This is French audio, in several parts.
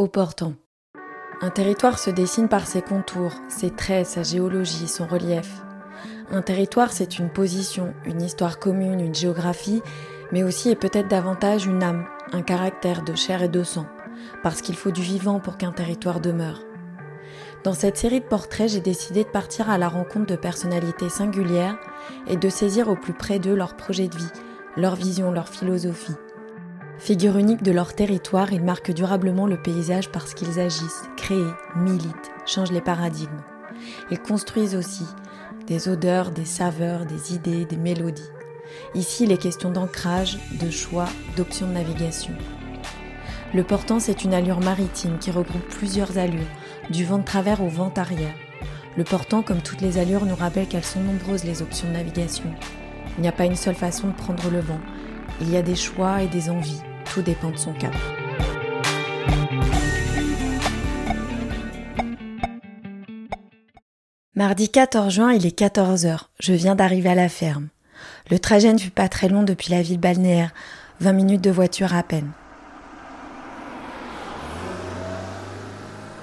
Au portant. Un territoire se dessine par ses contours, ses traits, sa géologie, son relief. Un territoire, c'est une position, une histoire commune, une géographie, mais aussi et peut-être davantage une âme, un caractère de chair et de sang, parce qu'il faut du vivant pour qu'un territoire demeure. Dans cette série de portraits, j'ai décidé de partir à la rencontre de personnalités singulières et de saisir au plus près d'eux leur projet de vie, leur vision, leur philosophie. Figure unique de leur territoire, ils marquent durablement le paysage parce qu'ils agissent, créent, militent, changent les paradigmes. Ils construisent aussi des odeurs, des saveurs, des idées, des mélodies. Ici, il est question d'ancrage, de choix, d'options de navigation. Le portant, c'est une allure maritime qui regroupe plusieurs allures, du vent de travers au vent arrière. Le portant, comme toutes les allures, nous rappelle qu'elles sont nombreuses les options de navigation. Il n'y a pas une seule façon de prendre le vent. Il y a des choix et des envies. Tout dépend de son cap. Mardi 14 juin, il est 14h. Je viens d'arriver à la ferme. Le trajet ne fut pas très long depuis la ville balnéaire, 20 minutes de voiture à peine.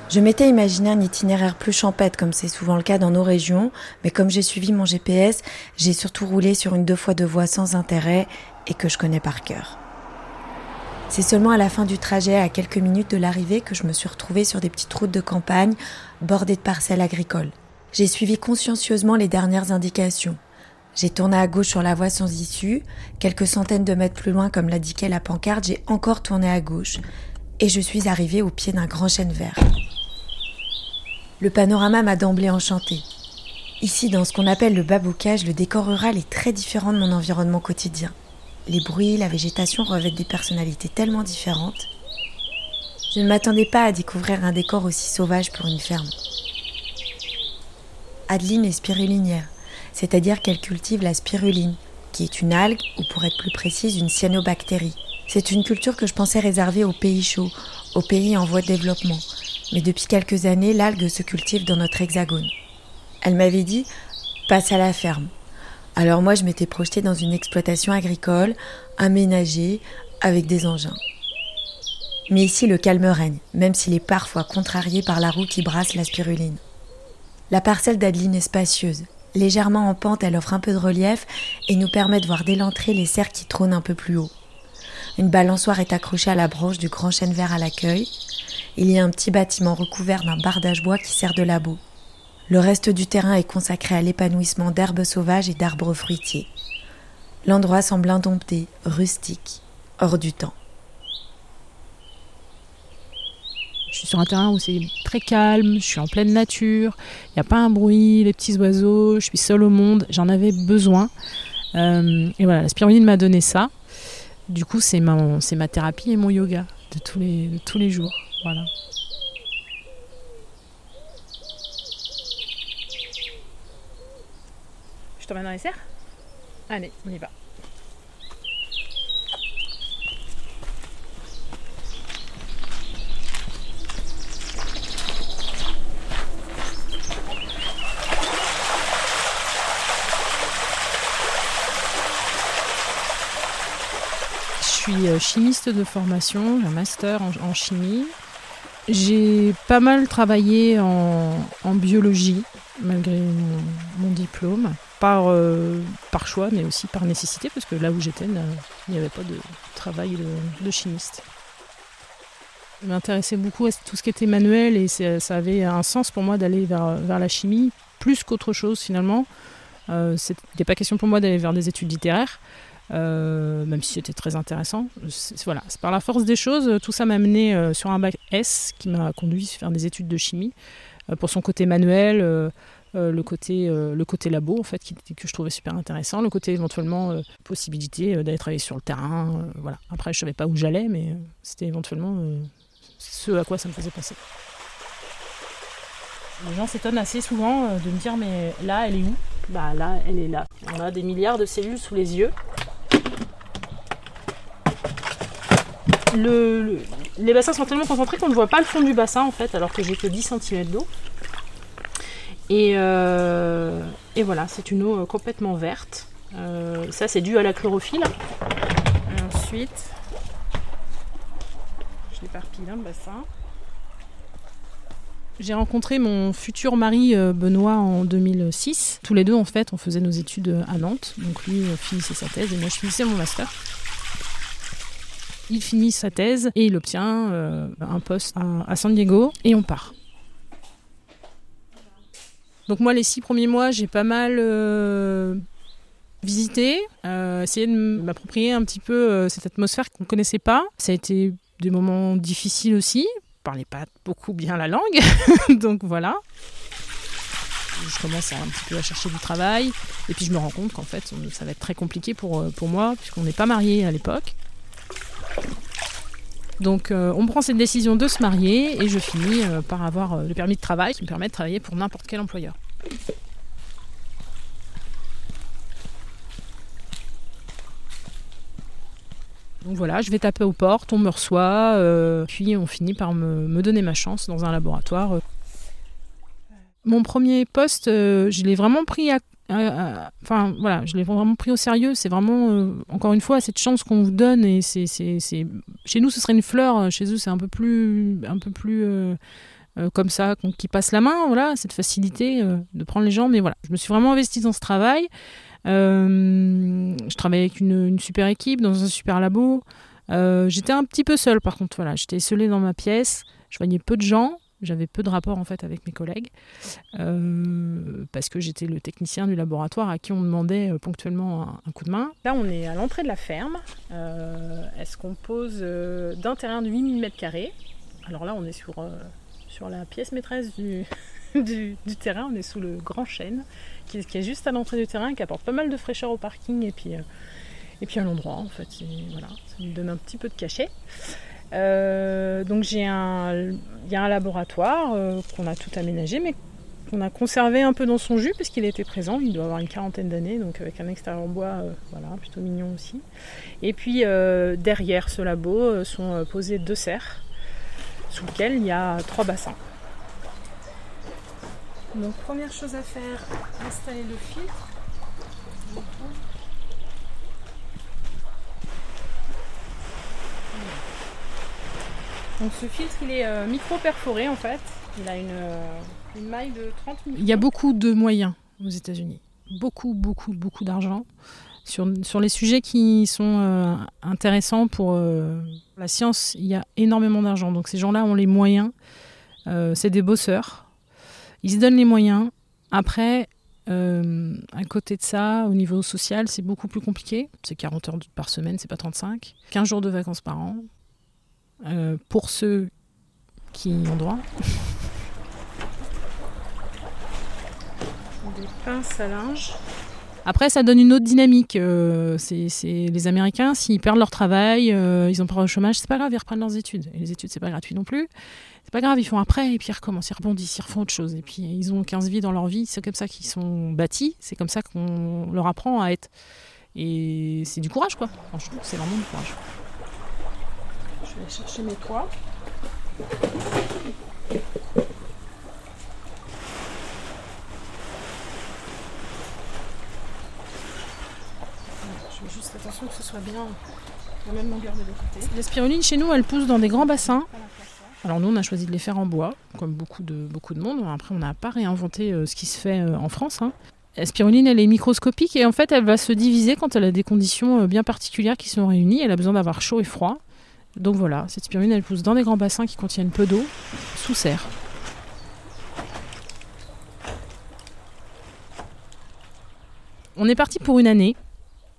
Je m'étais imaginé un itinéraire plus champêtre comme c'est souvent le cas dans nos régions, mais comme j'ai suivi mon GPS, j'ai surtout roulé sur une deux fois deux voies sans intérêt et que je connais par cœur. C'est seulement à la fin du trajet, à quelques minutes de l'arrivée, que je me suis retrouvée sur des petites routes de campagne bordées de parcelles agricoles. J'ai suivi consciencieusement les dernières indications. J'ai tourné à gauche sur la voie sans issue. Quelques centaines de mètres plus loin, comme l'indiquait la pancarte, j'ai encore tourné à gauche. Et je suis arrivée au pied d'un grand chêne vert. Le panorama m'a d'emblée enchanté. Ici, dans ce qu'on appelle le baboucage, le décor rural est très différent de mon environnement quotidien. Les bruits, la végétation revêtent des personnalités tellement différentes. Je ne m'attendais pas à découvrir un décor aussi sauvage pour une ferme. Adeline est spirulinière, c'est-à-dire qu'elle cultive la spiruline, qui est une algue, ou pour être plus précise, une cyanobactérie. C'est une culture que je pensais réservée aux pays chauds, aux pays en voie de développement, mais depuis quelques années, l'algue se cultive dans notre hexagone. Elle m'avait dit passe à la ferme. Alors moi, je m'étais projetée dans une exploitation agricole, aménagée, avec des engins. Mais ici, le calme règne, même s'il est parfois contrarié par la roue qui brasse la spiruline. La parcelle d'Adeline est spacieuse. Légèrement en pente, elle offre un peu de relief et nous permet de voir dès l'entrée les cerfs qui trônent un peu plus haut. Une balançoire est accrochée à la branche du grand chêne vert à l'accueil il y a un petit bâtiment recouvert d'un bardage bois qui sert de labo. Le reste du terrain est consacré à l'épanouissement d'herbes sauvages et d'arbres fruitiers. L'endroit semble indompté, rustique, hors du temps. Je suis sur un terrain où c'est très calme, je suis en pleine nature, il n'y a pas un bruit, les petits oiseaux, je suis seule au monde, j'en avais besoin. Euh, et voilà, la spiruline m'a donné ça. Du coup, c'est ma, thérapie et mon yoga de tous les, de tous les jours. Voilà. Je t'emmène dans les serres Allez, on y va. Je suis euh, chimiste de formation, j'ai un master en chimie. J'ai pas mal travaillé en, biologie, malgré mon, diplôme, par, euh, par choix, mais aussi par nécessité, parce que là où j'étais, il n'y avait pas de travail de, chimiste. Je m'intéressais beaucoup à tout ce qui était manuel et ça avait un sens pour moi d'aller vers, la chimie, plus qu'autre chose finalement. Euh, n'était pas question pour moi d'aller vers des études littéraires. Euh, même si c'était très intéressant. Par la force des choses, tout ça m'a mené euh, sur un bac S qui m'a conduit à faire des études de chimie pour son côté manuel, le, côté, le côté labo en fait que je trouvais super intéressant, le côté éventuellement possibilité d'aller travailler sur le terrain. voilà. Après, je savais pas où j'allais, mais c'était éventuellement ce à quoi ça me faisait penser. Les gens s'étonnent assez souvent de me dire mais là elle est où? Bah là elle est là. On a des milliards de cellules sous les yeux les bassins sont tellement concentrés qu'on ne voit pas le fond du bassin en fait, alors que j'ai que 10 cm d'eau. Euh, et, voilà, c'est une eau euh, complètement verte. Euh, ça, c'est dû à la chlorophylle. ensuite, je l'éparpille dans le bassin. J'ai rencontré mon futur mari Benoît en 2006. Tous les deux, en fait, on faisait nos études à Nantes. Donc lui finissait sa thèse et moi je finissais mon master. Il finit sa thèse et il obtient un poste à San Diego et on part. Donc moi, les six premiers mois, j'ai pas mal euh, visité, euh, essayé de m'approprier un petit peu euh, cette atmosphère qu'on ne connaissait pas. Ça a été des moments difficiles aussi. Je parlais pas beaucoup bien la langue, donc voilà. Je commence un petit peu à chercher du travail, et puis je me rends compte qu'en fait, ça va être très compliqué pour, pour moi, puisqu'on n'est pas mariés à l'époque. Donc on prend cette décision de se marier et je finis par avoir le permis de travail qui me permet de travailler pour n'importe quel employeur. Donc voilà, je vais taper aux portes, on me reçoit, euh, puis on finit par me, donner ma chance dans un laboratoire. Mon premier poste, euh, je l'ai vraiment pris à, enfin voilà, je l'ai vraiment pris au sérieux. C'est vraiment, euh, encore une fois, cette chance qu'on vous donne et c'est, chez nous ce serait une fleur, chez eux c'est un peu plus, un peu plus euh, comme ça, qui passe la main, voilà, cette facilité euh, de prendre les gens. Mais voilà, je me suis vraiment investie dans ce travail. Euh, je travaillais avec une, super équipe, dans un super labo. j'étais un petit peu seule, par contre, voilà, j'étais isolée dans ma pièce. Je voyais peu de gens. J'avais peu de rapports en fait avec mes collègues parce que j'étais le technicien du laboratoire à qui on demandait ponctuellement un, coup de main. Là, on est à l'entrée de la ferme. Est-ce qu'on pose d'un terrain de 8000 m2 Alors là, on est sur sur la pièce maîtresse du, du, terrain. On est sous le grand chêne qui, est juste à l'entrée du terrain, qui apporte pas mal de fraîcheur au parking et puis, euh, et puis à l'endroit en fait. voilà, ça lui donne un petit peu de cachet. Euh, donc j'ai un, il y a un laboratoire euh, qu'on a tout aménagé, mais qu'on a conservé un peu dans son jus puisqu'il était présent. Il doit avoir une quarantaine d'années, donc avec un extérieur en bois, voilà, plutôt mignon aussi. Et puis derrière ce labo sont posés deux serres sous lequel il y a trois bassins. Donc première chose à faire, installer le filtre. Donc ce filtre il est euh, micro perforé en fait. Il a une, euh, maille de 30 mm. Il y a beaucoup de moyens aux États-Unis. Beaucoup, beaucoup, beaucoup d'argent sur, les sujets qui sont euh, intéressants pour la science, il y a énormément d'argent. Donc ces gens-là ont les moyens. C'est des bosseurs. Ils se donnent les moyens. Après, à côté de ça, au niveau social, c'est beaucoup plus compliqué. C'est 40 heures par semaine, c'est pas 35. 15 jours de vacances par an. Pour ceux qui ont droit. Des pinces à linge. Après, ça donne une autre dynamique. Euh, c'est, les Américains, s'ils perdent leur travail, euh, ils ont pas le chômage, c'est pas grave, ils reprennent leurs études. Et les études, c'est pas gratuit non plus. C'est pas grave, ils font après et puis ils recommencent, ils rebondissent, ils refont autre chose. Et puis ils ont 15 vies dans leur vie, c'est comme ça qu'ils sont bâtis, c'est comme ça qu'on leur apprend à être. Et c'est du courage, quoi. Franchement, c'est vraiment du courage. Je vais aller chercher mes poids. que ce soit bien la même longueur de côté. Les spiruline, chez nous, elle pousse dans des grands bassins. Alors nous, on a choisi de les faire en bois, comme beaucoup de, beaucoup de monde. Après, on n'a pas réinventé euh, ce qui se fait euh, en France. Hein. La spiruline, elle est microscopique et en fait, elle va se diviser quand elle a des conditions euh, bien particulières qui sont réunies. Elle a besoin d'avoir chaud et froid. Donc voilà, cette spiruline, elle pousse dans des grands bassins qui contiennent peu d'eau, sous serre. On est parti pour une année.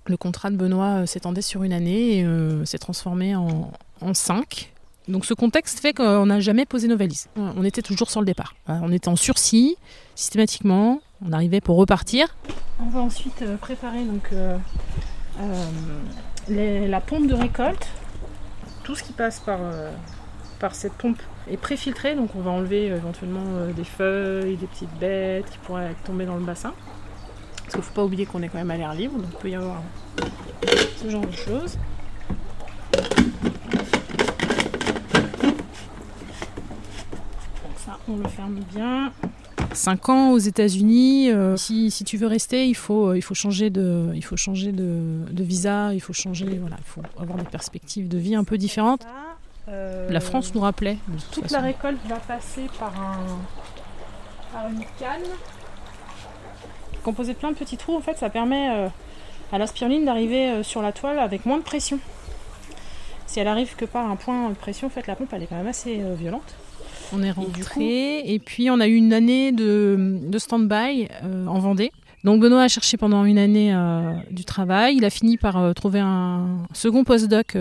Le contrat de Benoît euh, s'étendait sur une année et euh, s'est transformé en, cinq. Donc ce contexte fait qu'on n'a jamais posé nos valises. On était toujours sur le départ. On était en sursis systématiquement. On arrivait pour repartir. On va ensuite euh, préparer donc, la pompe de récolte. Tout ce qui passe par, par cette pompe est préfiltré. Donc on va enlever éventuellement des feuilles, des petites bêtes qui pourraient tomber dans le bassin. Parce qu'il ne faut pas oublier qu'on est quand même à l'air libre, donc il peut y avoir ce genre de choses. Donc ça, on le ferme bien. 5 ans aux États-Unis, euh, si, tu veux rester, il faut, il faut changer, de, il faut changer de, visa, il faut changer, voilà, il faut avoir des perspectives de vie un peu différentes. la France nous rappelait. toute la récolte va passer par, un, par une canne composée de plein de petits trous. En fait, ça permet à la spiruline d'arriver sur la toile avec moins de pression. Si elle arrive que par un point de pression, en fait, la pompe elle est quand même assez violente. On est rentré et, puis on a eu une année de, stand-by euh, en Vendée. Donc Benoît a cherché pendant une année euh, du travail. Il a fini par euh, trouver un second postdoc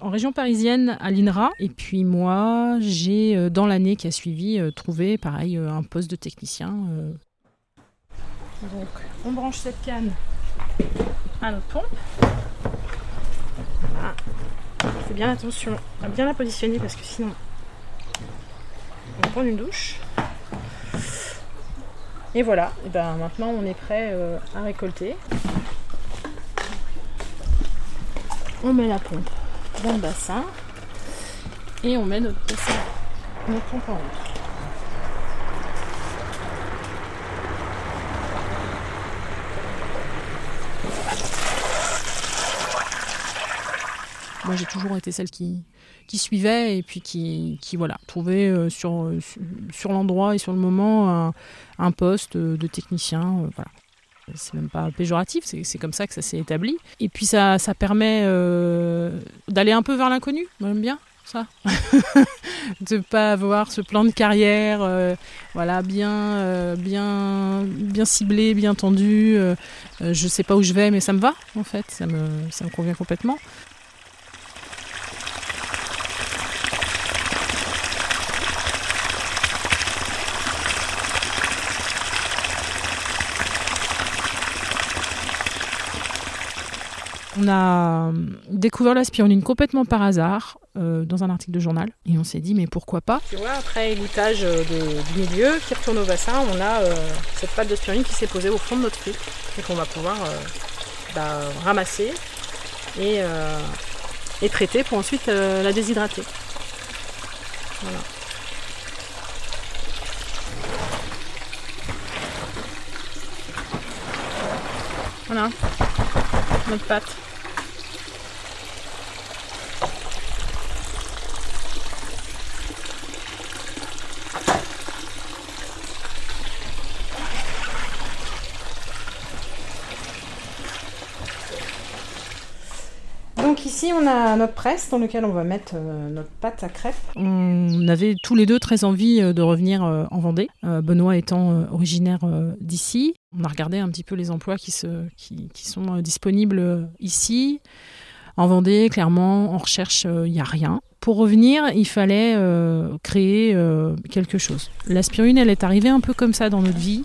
en région parisienne à l'INRA. Et puis moi, j'ai dans l'année qui a suivi trouvé pareil un poste de technicien. Donc on branche cette canne à notre pompe. Voilà. Fais bien attention à bien la positionner parce que sinon on va prendre une douche. Et voilà, et ben maintenant on est prêt euh, à récolter. On met la pompe dans le bassin et on met notre, notre pompe en route. Moi j'ai toujours été celle qui, suivait et puis qui, voilà, trouvait euh, sur, l'endroit et sur le moment un, poste de technicien. Euh, voilà. C'est même pas péjoratif, c'est comme ça que ça s'est établi. Et puis ça, permet euh, d'aller un peu vers l'inconnu, j'aime bien ça. de pas avoir ce plan de carrière voilà bien bien bien ciblé bien tendu je sais pas où je vais mais ça me va en fait ça me convient complètement On a découvert la spiruline complètement par hasard euh, dans un article de journal et on s'est dit mais pourquoi pas? Après l'étage euh, du milieu qui retourne au bassin, on a euh, cette pâte de spiruline qui s'est posée au fond de notre filtre et qu'on va pouvoir bah, ramasser et, et, traiter pour ensuite la déshydrater. Voilà. Voilà, notre pâte. Donc ici, on a notre presse dans laquelle on va mettre euh, notre pâte à crêpes. On avait tous les deux très envie euh, de revenir euh, en Vendée, Benoît étant originaire d'ici. On a regardé un petit peu les emplois qui, sont disponibles ici. En Vendée, clairement, en recherche, il n'y a rien. Pour revenir, il fallait créer quelque chose. La spirune, elle est arrivée un peu comme ça dans notre vie.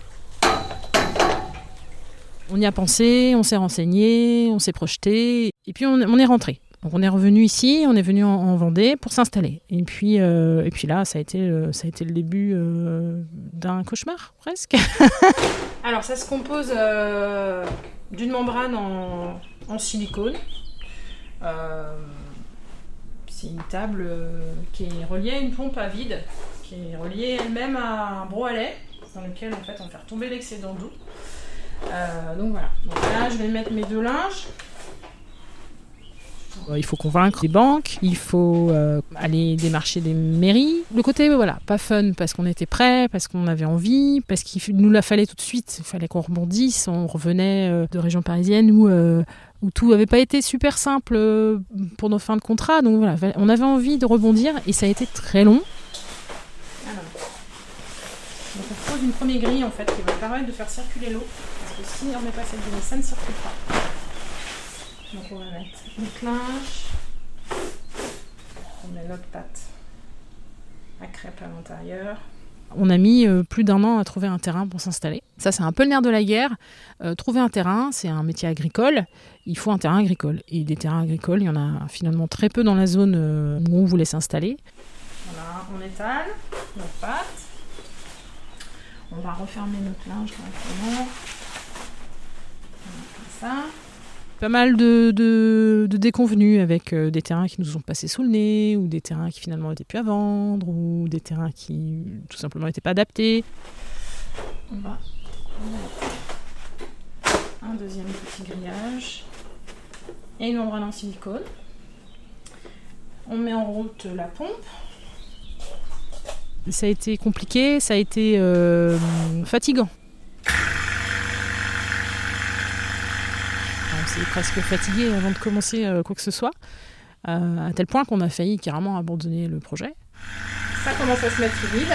On y a pensé, on s'est renseigné, on s'est projeté, et puis on, est rentré. Donc on est revenu ici, on est venu en, Vendée pour s'installer. Et puis, euh, et puis là, ça a été, euh, le début euh, d'un cauchemar, presque. Alors ça se compose d'une membrane en, silicone. C'est une table qui est reliée à une pompe à vide, qui est reliée elle-même à un lait, dans lequel en fait on fait retomber l'excédent d'eau. Donc voilà. Là, je vais mettre mes deux linges. Euh, il faut convaincre les banques, il faut euh, aller démarcher des mairies. Le côté, voilà, pas fun parce qu'on était prêt, parce qu'on avait envie, parce qu'il nous la fallait tout de suite. Il fallait qu'on rebondisse. On revenait de région parisienne où, où tout n'avait pas été super simple pour nos fins de contrat. Donc voilà, on avait envie de rebondir et ça a été très long. Donc on pose une première grille en fait qui va permettre de faire circuler l'eau parce que si on met pas cette grille, ça ne circule pas. Donc on va mettre notre linge, on met notre pâte à crêpe à l'intérieur. On a mis euh, plus d'un an à trouver un terrain pour s'installer. Ça, c'est un peu le nerf de la guerre. Euh, trouver un terrain, c'est un métier agricole. Il faut un terrain agricole. Et des terrains agricoles, il y en a finalement très peu dans la zone euh, où on voulait s'installer. Voilà, on étale notre pâte. On va refermer notre linge correctement. Pas mal de, de, déconvenus avec euh, des terrains qui nous ont passé sous le nez, ou des terrains qui finalement n'étaient plus à vendre, ou des terrains qui tout simplement n'étaient pas adaptés. On va un deuxième petit grillage et une membrane en silicone. On met en route la pompe. Ça a été compliqué, ça a été euh, fatigant. On s'est presque fatigué avant de commencer euh, quoi que ce soit, euh, à tel point qu'on a failli carrément abandonner le projet. Ça commence à se mettre vide.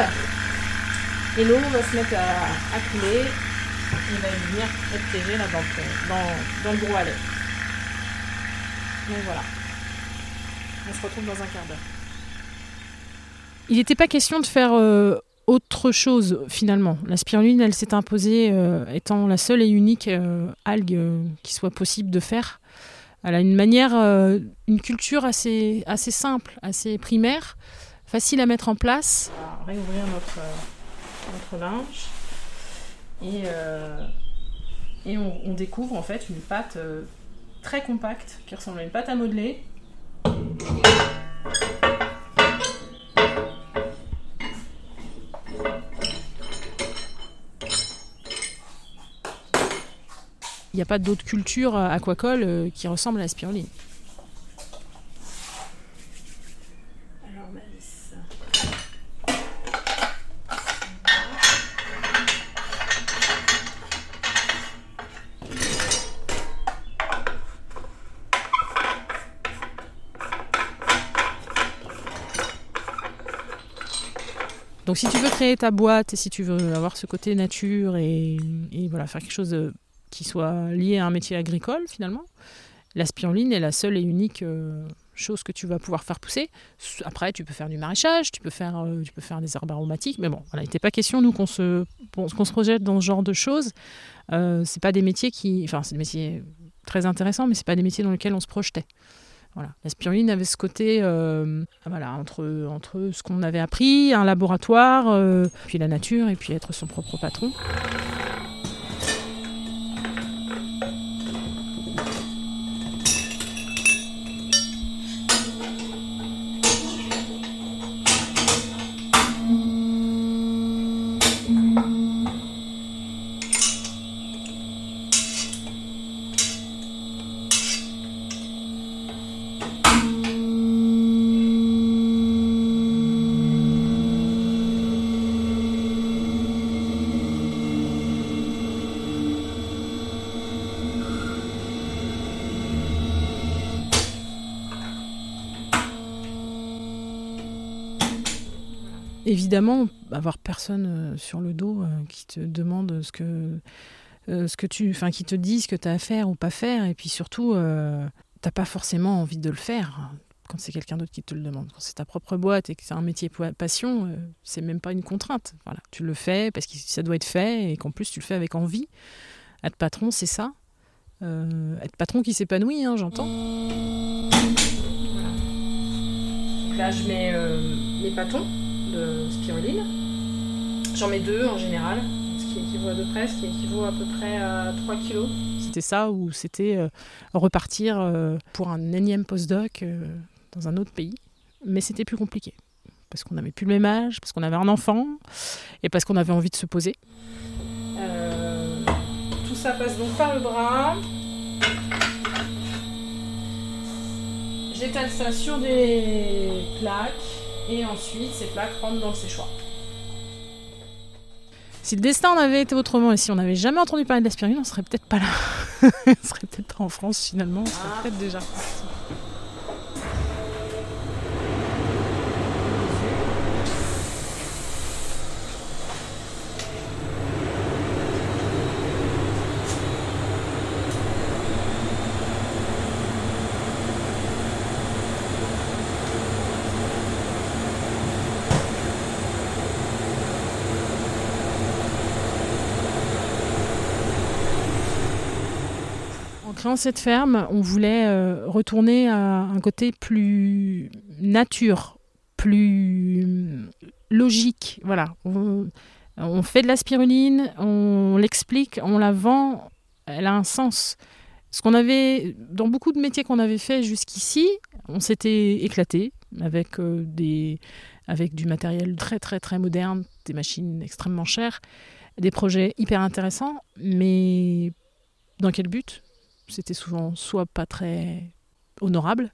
Et l'eau va se mettre à, à couler. Il va venir être piégé là dans le, dans, dans le gros allée. Donc voilà. On se retrouve dans un quart d'heure. Il n'était pas question de faire euh, autre chose finalement. La spiruline, elle s'est imposée euh, étant la seule et unique euh, algue euh, qui soit possible de faire. Elle a une manière, une culture assez, simple, assez primaire, facile à mettre en place. On va réouvrir notre, linge. Et, et on, on découvre en fait une pâte très compacte qui ressemble à une pâte à modeler. N'y a pas d'autre culture euh, aquacole euh, qui ressemble à la spiruline. Donc si tu veux créer ta boîte et si tu veux avoir ce côté nature et, et voilà, faire quelque chose de- qui soit lié à un métier agricole finalement, la spiruline est la seule et unique euh, chose que tu vas pouvoir faire pousser. Après, tu peux faire du maraîchage, tu peux faire, euh, tu peux faire des herbes aromatiques, mais bon, il n'était pas question nous qu'on se, qu'on se projette dans ce genre de choses. Euh, c'est pas des métiers qui, enfin, c'est des métiers très intéressants, mais c'est pas des métiers dans lesquels on se projetait. Voilà. La avait ce côté, euh, voilà, entre, entre ce qu'on avait appris, un laboratoire, puis la nature, et puis être son propre patron. Évidemment, avoir personne euh, sur le dos euh, qui te demande ce que, euh, ce que tu, enfin, qui te dit ce que tu as à faire ou pas faire, et puis surtout, t'as pas forcément envie de le faire quand c'est quelqu'un d'autre qui te le demande. Quand c'est ta propre boîte et que c'est un métier passion, c'est même pas une contrainte. Voilà, tu le fais parce que ça doit être fait et qu'en plus tu le fais avec envie. Être patron, c'est ça. Être patron qui s'épanouit, hein, j'entends. Là, je mets mes pâtons de spiruline. J'en mets deux en général, ce qui équivaut à peu près, ce qui équivaut à peu près à 3 kilos. C'était ça ou c'était euh, repartir euh, pour un énième postdoc euh, dans un autre pays. Mais c'était plus compliqué. Parce qu'on n'avait plus le même âge, parce qu'on avait un enfant et parce qu'on avait envie de se poser. Tout ça passe donc par le bras. J'étale ça sur des plaques et ensuite ces plaques rentrent dans le séchoir. Si le destin en avait été autrement et si on n'avait jamais entendu parler de l'aspirine, on serait peut-être pas là. on serait peut-être en France finalement, on serait Ah. peut-être déjà. Créant cette ferme, on voulait euh, retourner à un côté plus nature, plus logique. Voilà. On, on fait de la spiruline, on l'explique, on la vend, elle a un sens. Ce qu'on avait, dans beaucoup de métiers qu'on avait fait jusqu'ici, on s'était éclaté avec, euh, des, avec du matériel très très très moderne, des machines extrêmement chères, des projets hyper intéressants, mais dans quel but? C'était souvent soit pas très honorable,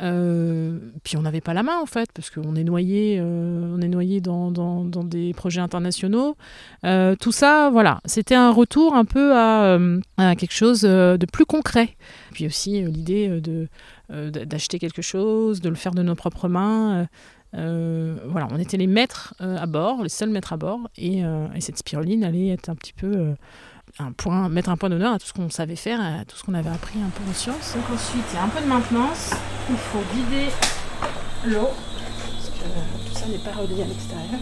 Euh, puis on n'avait pas la main en fait, parce qu'on est noyé, euh, on est noyé dans, dans, des projets internationaux. Euh, tout ça, voilà, c'était un retour un peu à, quelque chose de plus concret. Puis aussi l'idée de d'acheter quelque chose, de le faire de nos propres mains. voilà, on était les maîtres à bord, les seuls maîtres à bord, et, et cette spiruline allait être un petit peu un point, mettre un point d'honneur à tout ce qu'on savait faire, à tout ce qu'on avait appris un peu en sciences. Donc ensuite, il y a un peu de maintenance. Il faut vider l'eau, parce que tout ça n'est pas relié à l'extérieur.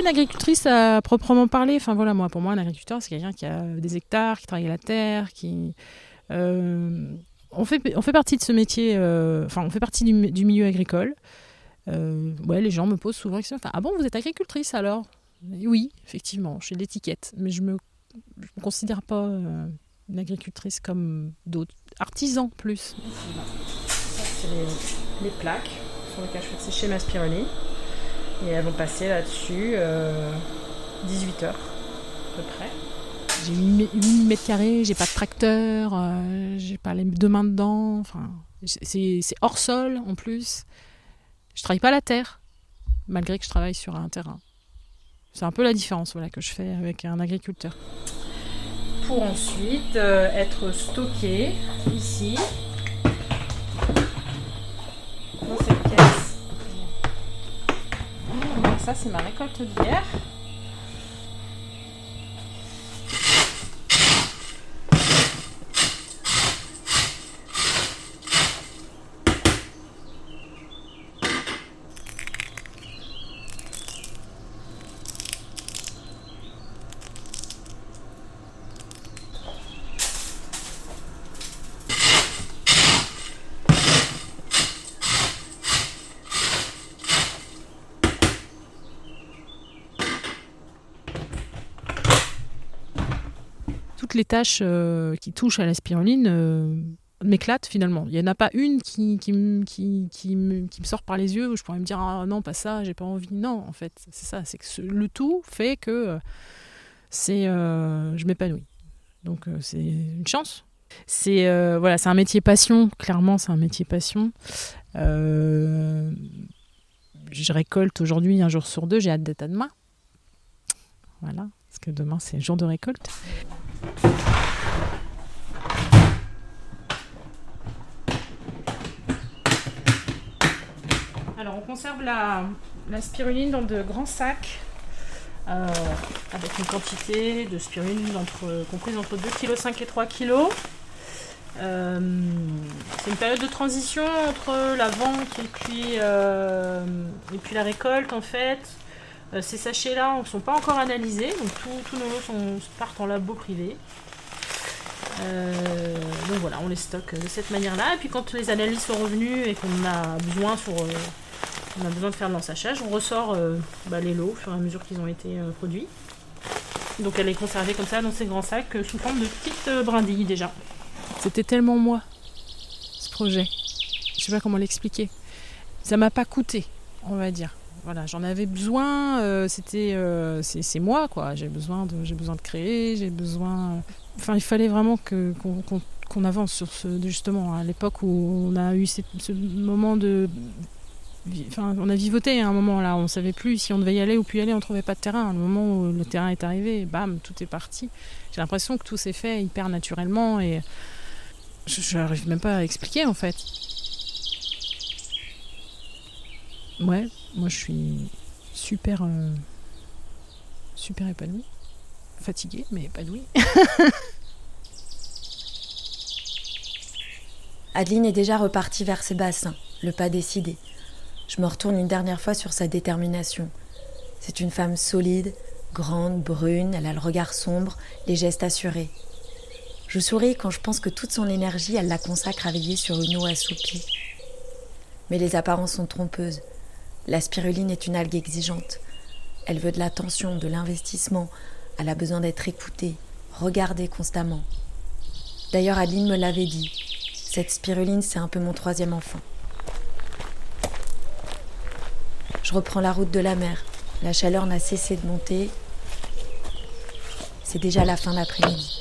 Une agricultrice à proprement parler. Enfin voilà, moi, pour moi, un agriculteur, c'est quelqu'un qui a des hectares, qui travaille la terre, qui. Euh, on, fait, on fait partie de ce métier, euh, enfin, on fait partie du, milieu agricole. Euh, ouais, les gens me posent souvent la question Ah bon, vous êtes agricultrice alors? Oui, effectivement, j'ai l'étiquette, mais je me, me considère pas une agricultrice comme d'autres. Artisan plus. C'est les, plaques sur lesquelles je fais sécher ma spiruline. Et elles vont passer là-dessus 18 heures à peu près. J'ai 8 mètres carrés, j'ai pas de tracteur, euh, j'ai pas les deux mains dedans. Enfin, c'est hors sol en plus. Je travaille pas la terre, malgré que je travaille sur un terrain. C'est un peu la différence voilà, que je fais avec un agriculteur. Pour ensuite euh, être stocké ici ça c'est ma récolte d'hier. Les tâches euh, qui touchent à la spiruline euh, m'éclatent finalement. Il n'y en a pas une qui, me, sort par les yeux où je pourrais me dire ah non, pas ça, j'ai pas envie. Non, en fait, c'est ça. C'est que le tout fait que euh, c'est je m'épanouis. Donc c'est une chance. C'est voilà, c'est un métier passion. Clairement, c'est un métier passion. je récolte aujourd'hui un jour sur deux. J'ai hâte d'être à demain. Voilà, parce que demain c'est jour de récolte. Alors on conserve la, spiruline dans de grands sacs euh, avec une quantité de spiruline comprise entre 2,5 kg et 3 kg. Euh, c'est une période de transition entre la vente et puis, euh, et puis la récolte en fait. Euh, ces sachets-là ne sont pas encore analysés, donc tous nos lots partent en labo privé. Euh, donc voilà, on les stocke de cette manière-là. Et puis quand les analyses sont revenues et qu'on a besoin sur, euh, on a besoin de faire de l'ensachage, on ressort bah, les lots au fur et à mesure qu'ils ont été produits. Donc elle est conservée comme ça dans ces grands sacs sous forme de petites brindilles déjà. C'était tellement moi, ce projet. Je sais pas comment l'expliquer. Ça m'a pas coûté, on va dire voilà, j'en avais besoin. Euh, c'était, euh, c'est, moi quoi. J'ai besoin de, j'ai besoin de créer. J'ai besoin. Enfin, il fallait vraiment que qu'on, avance sur ce justement à l'époque où on a eu ce, moment de. Enfin, on a vivoté à un moment là. On savait plus si on devait y aller ou plus y aller. On trouvait pas de terrain. Le moment où le terrain est arrivé, bam, tout est parti. J'ai l'impression que tout s'est fait hyper naturellement et je n'arrive même pas à expliquer en fait. Ouais, moi je suis super, euh, super épanouie. Fatiguée, mais épanouie. Adeline est déjà repartie vers ses bassins, le pas décidé. Je me retourne une dernière fois sur sa détermination. C'est une femme solide, grande, brune, elle a le regard sombre, les gestes assurés. Je souris quand je pense que toute son énergie, elle la consacre à veiller sur une eau assoupie. Mais les apparences sont trompeuses. La spiruline est une algue exigeante. Elle veut de l'attention, de l'investissement. Elle a besoin d'être écoutée, regardée constamment. D'ailleurs, Adeline me l'avait dit. Cette spiruline, c'est un peu mon troisième enfant. Je reprends la route de la mer. La chaleur n'a cessé de monter. C'est déjà la fin d'après-midi.